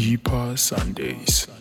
Deeper Sundays.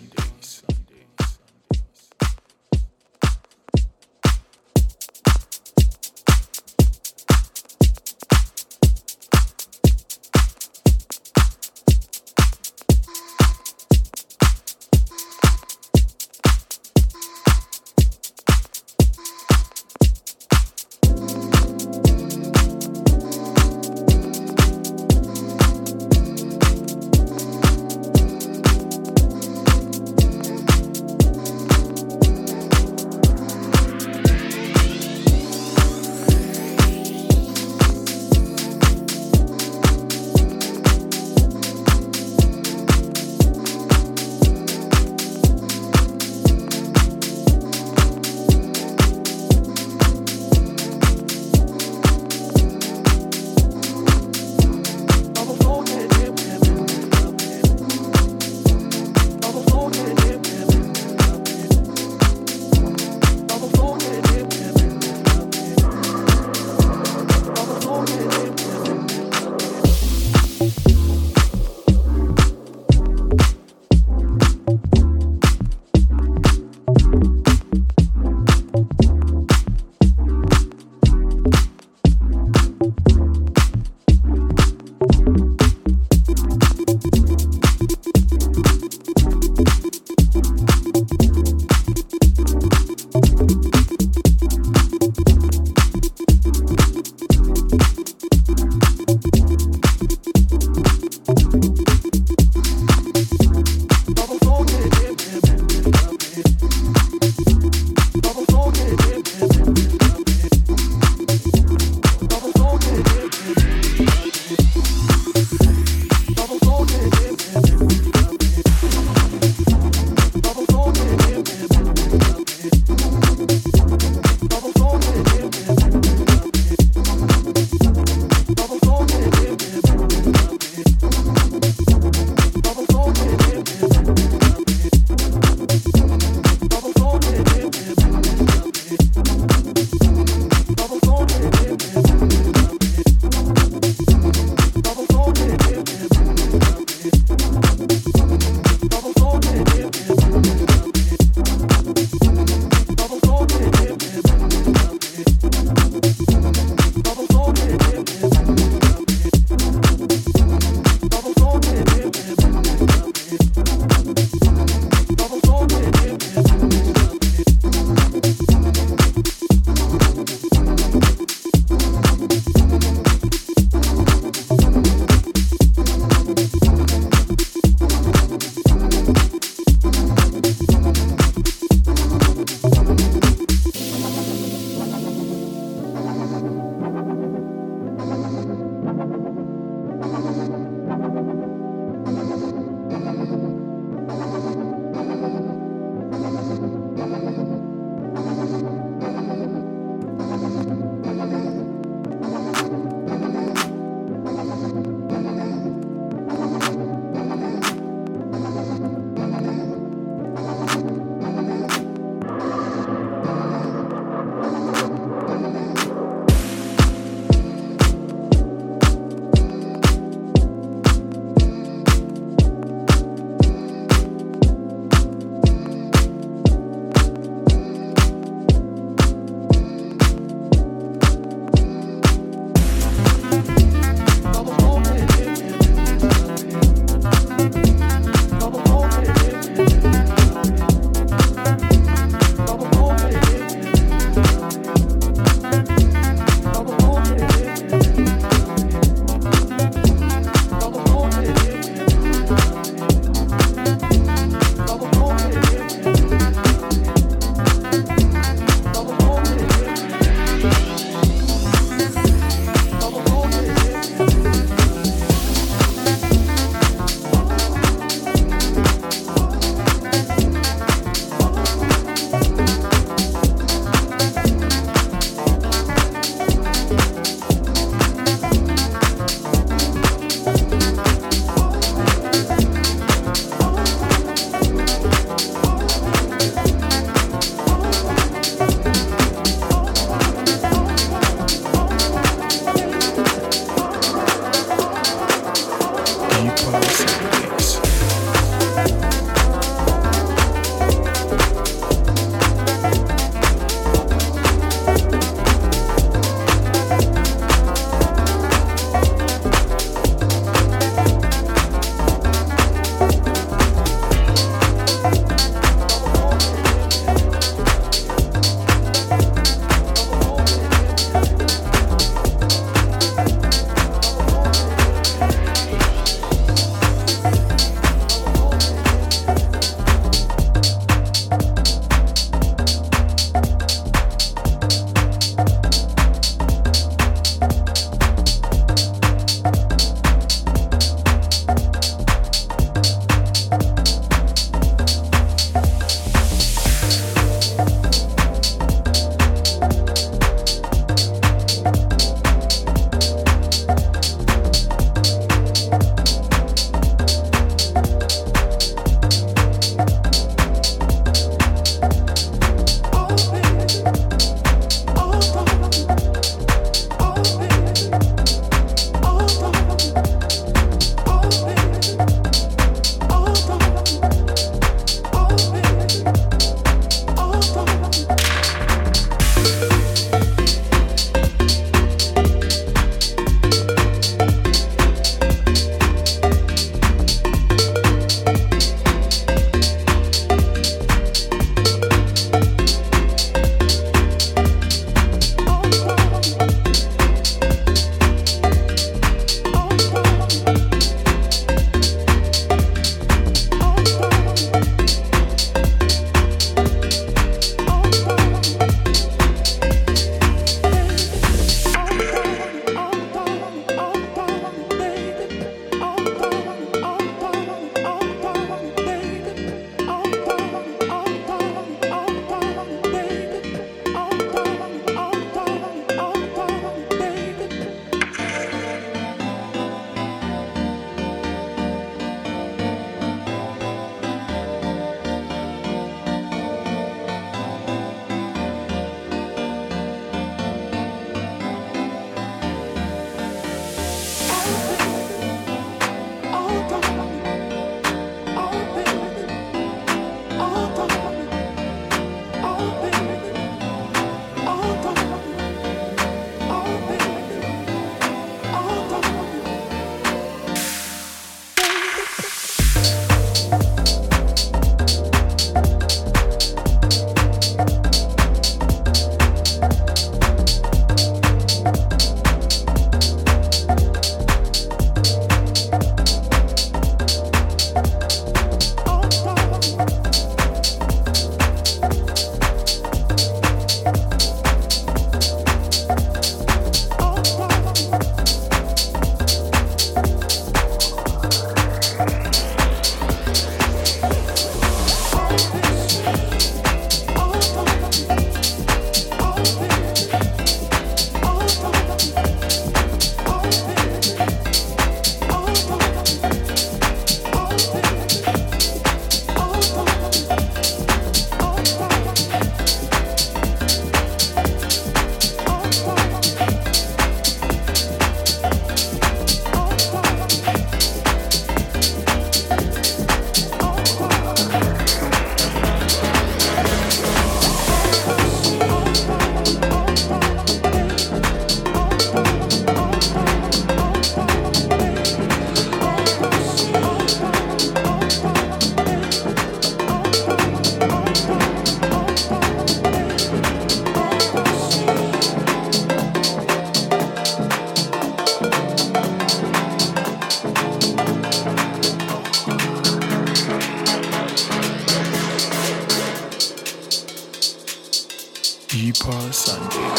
Sundays.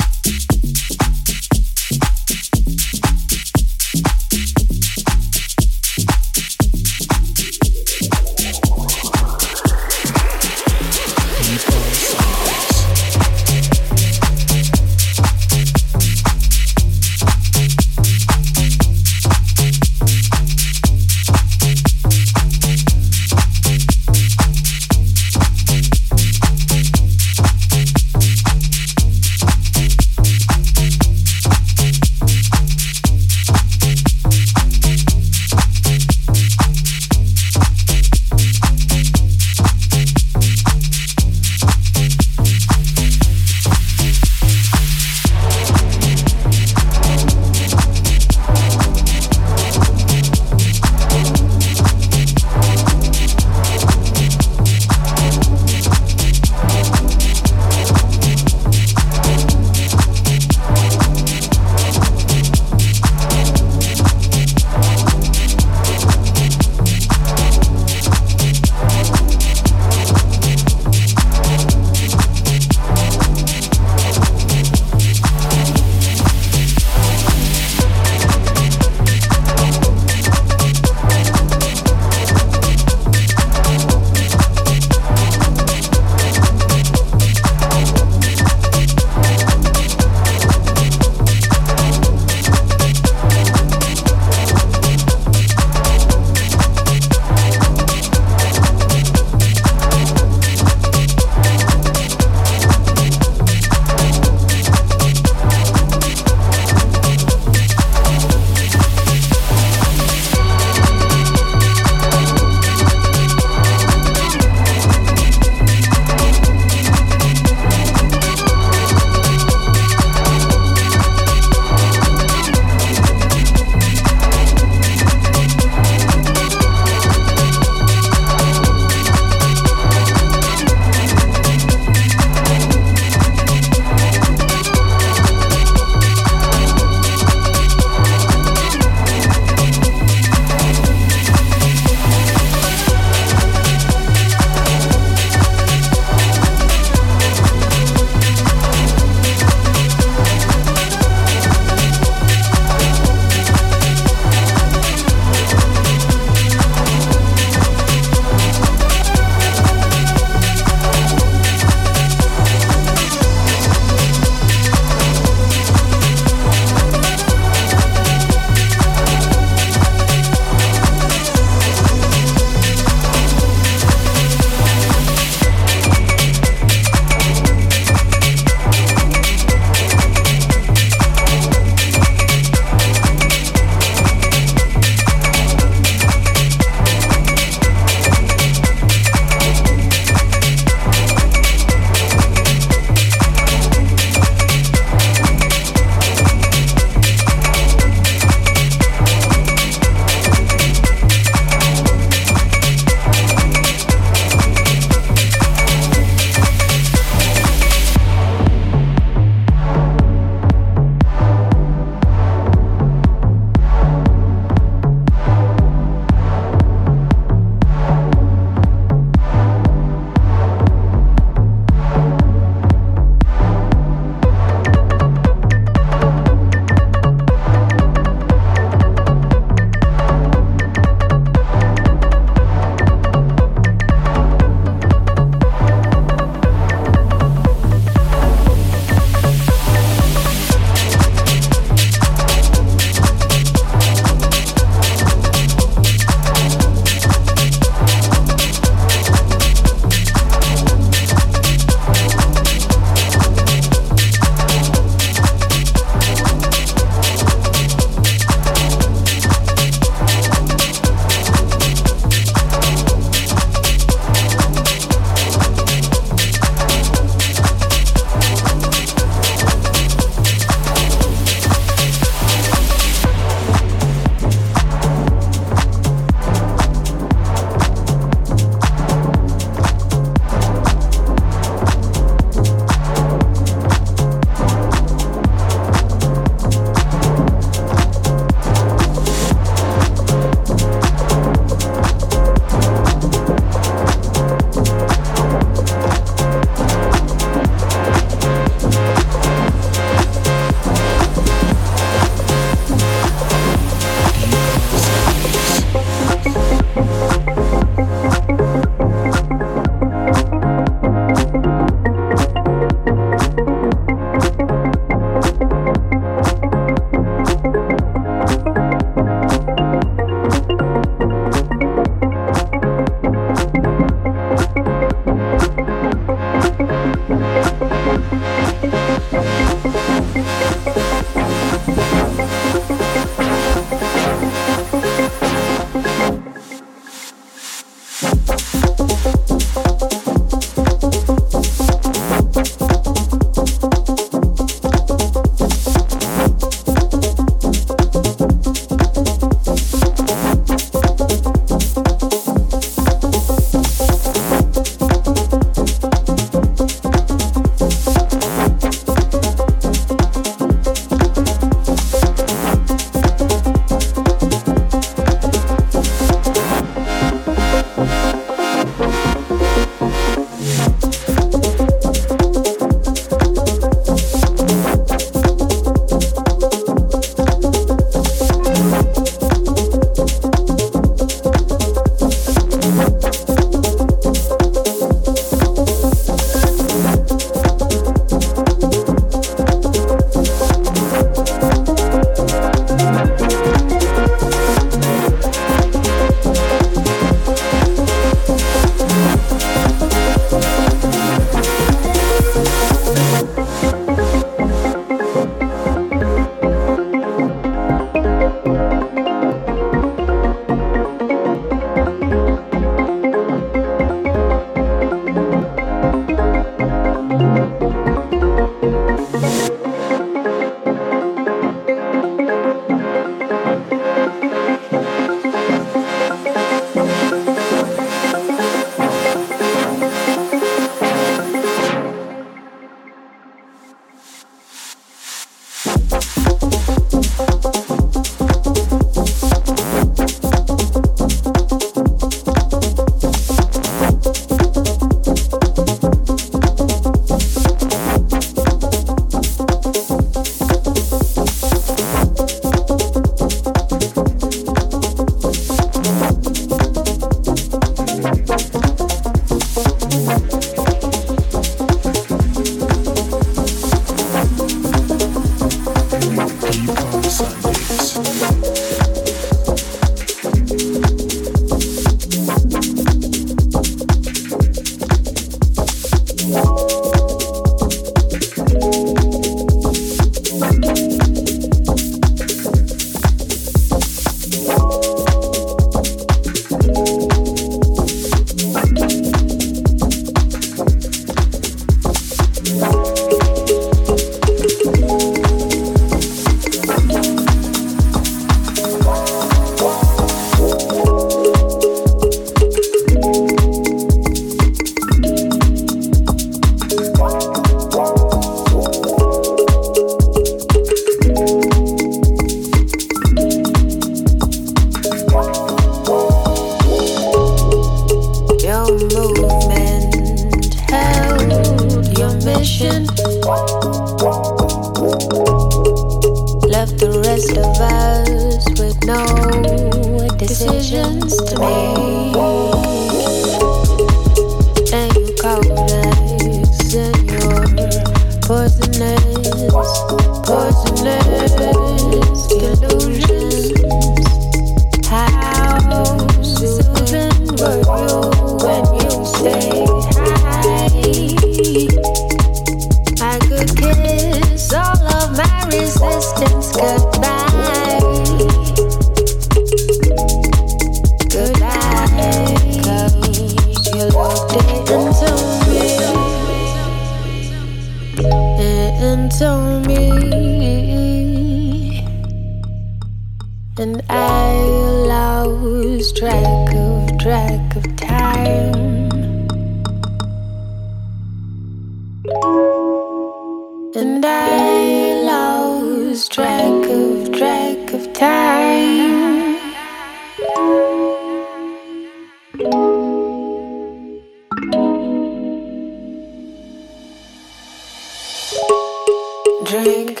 drink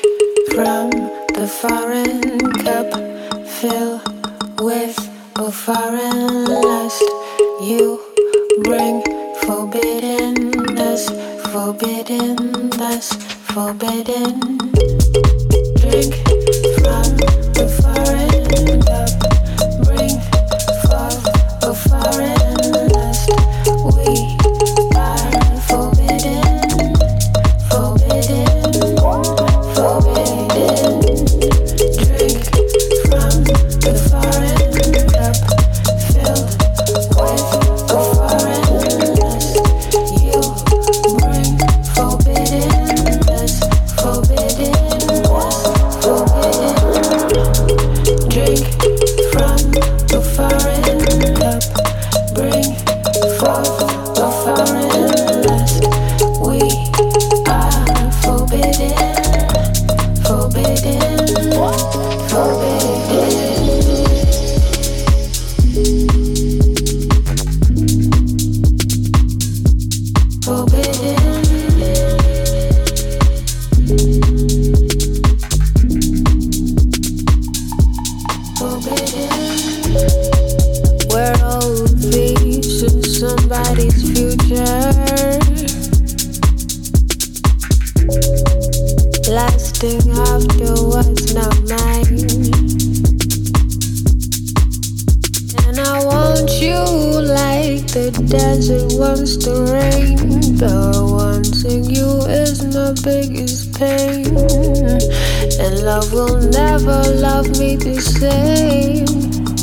from the foreign cup filled with a foreign lust. You bring forbiddenness, forbiddenness, forbidden. Drink.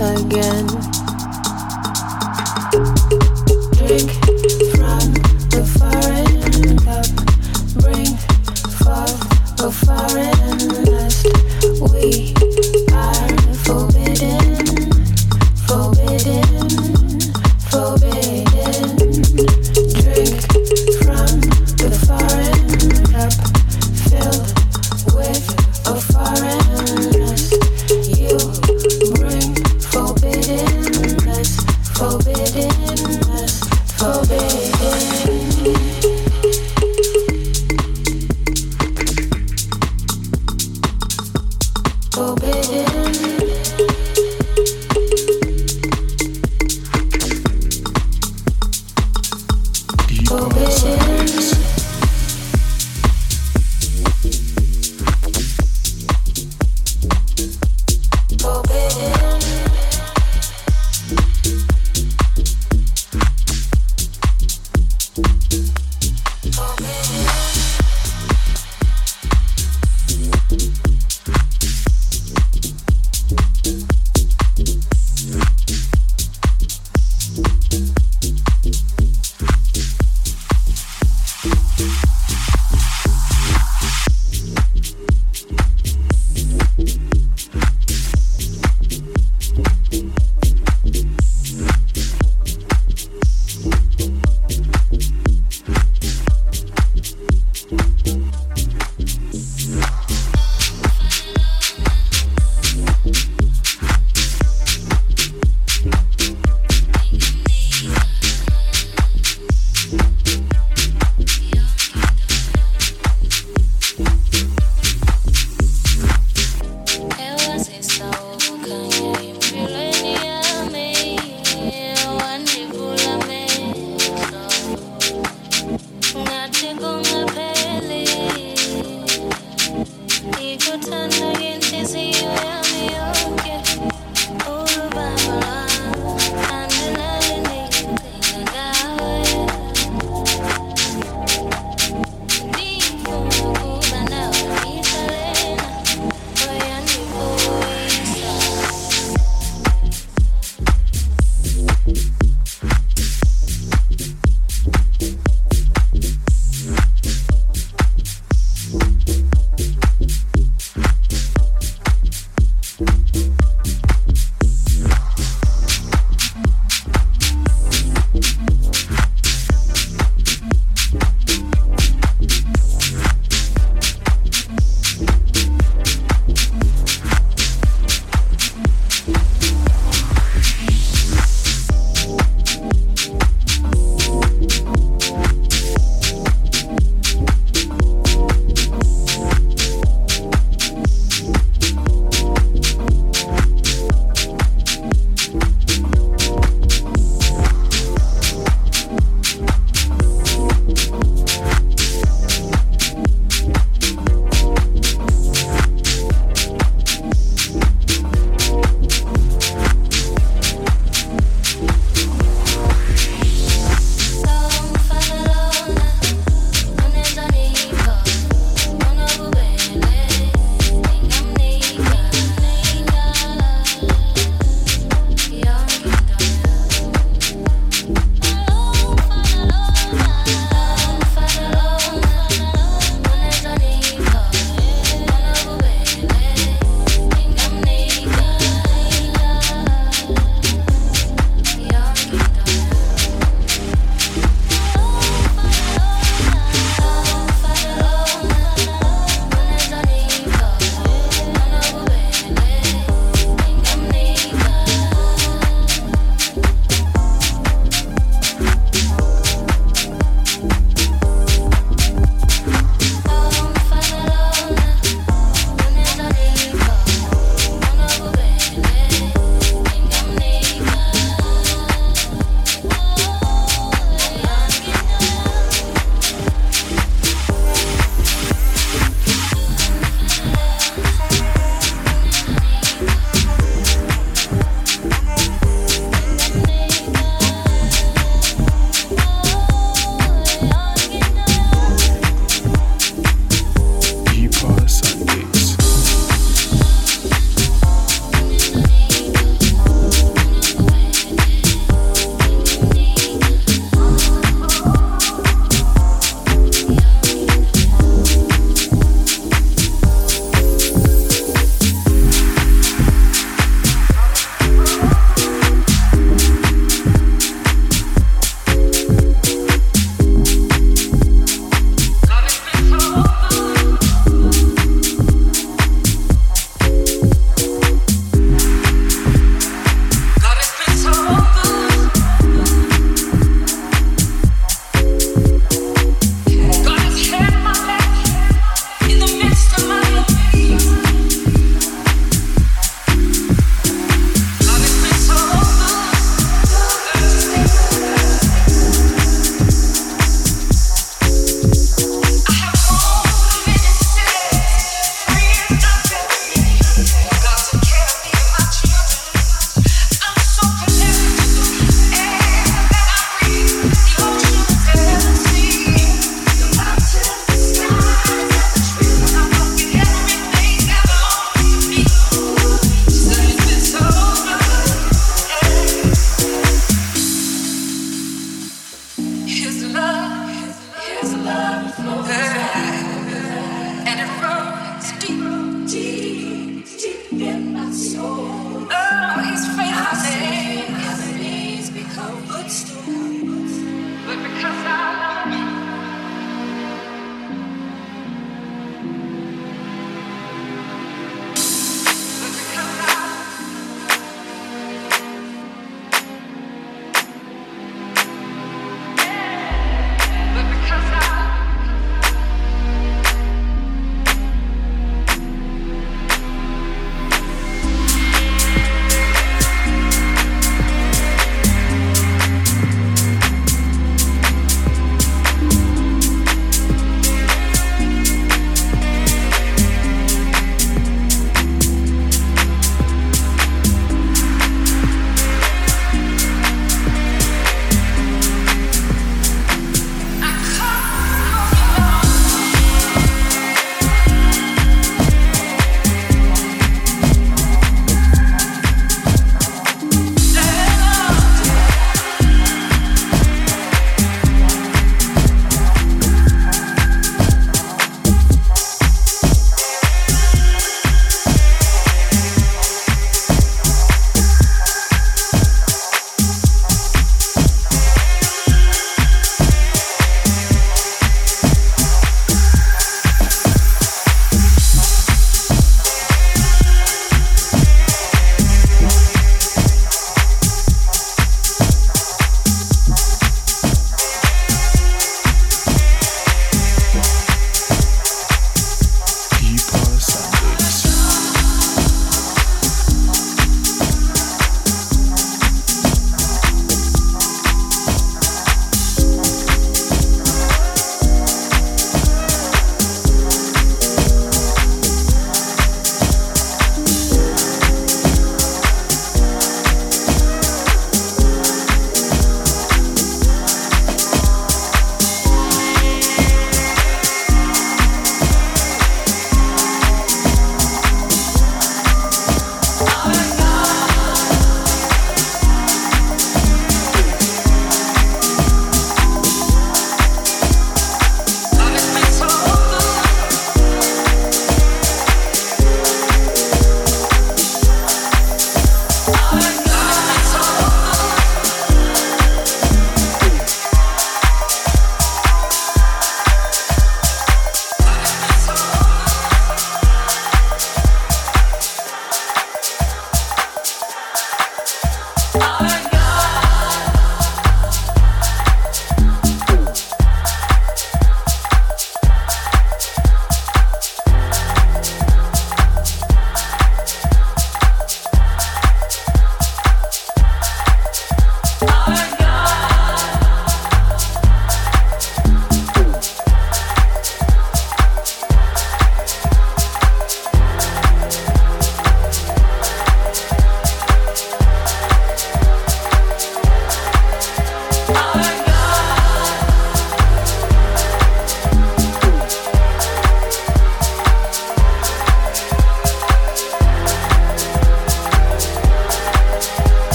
again. Drink from the foreign cup, bring forth foreign lust we.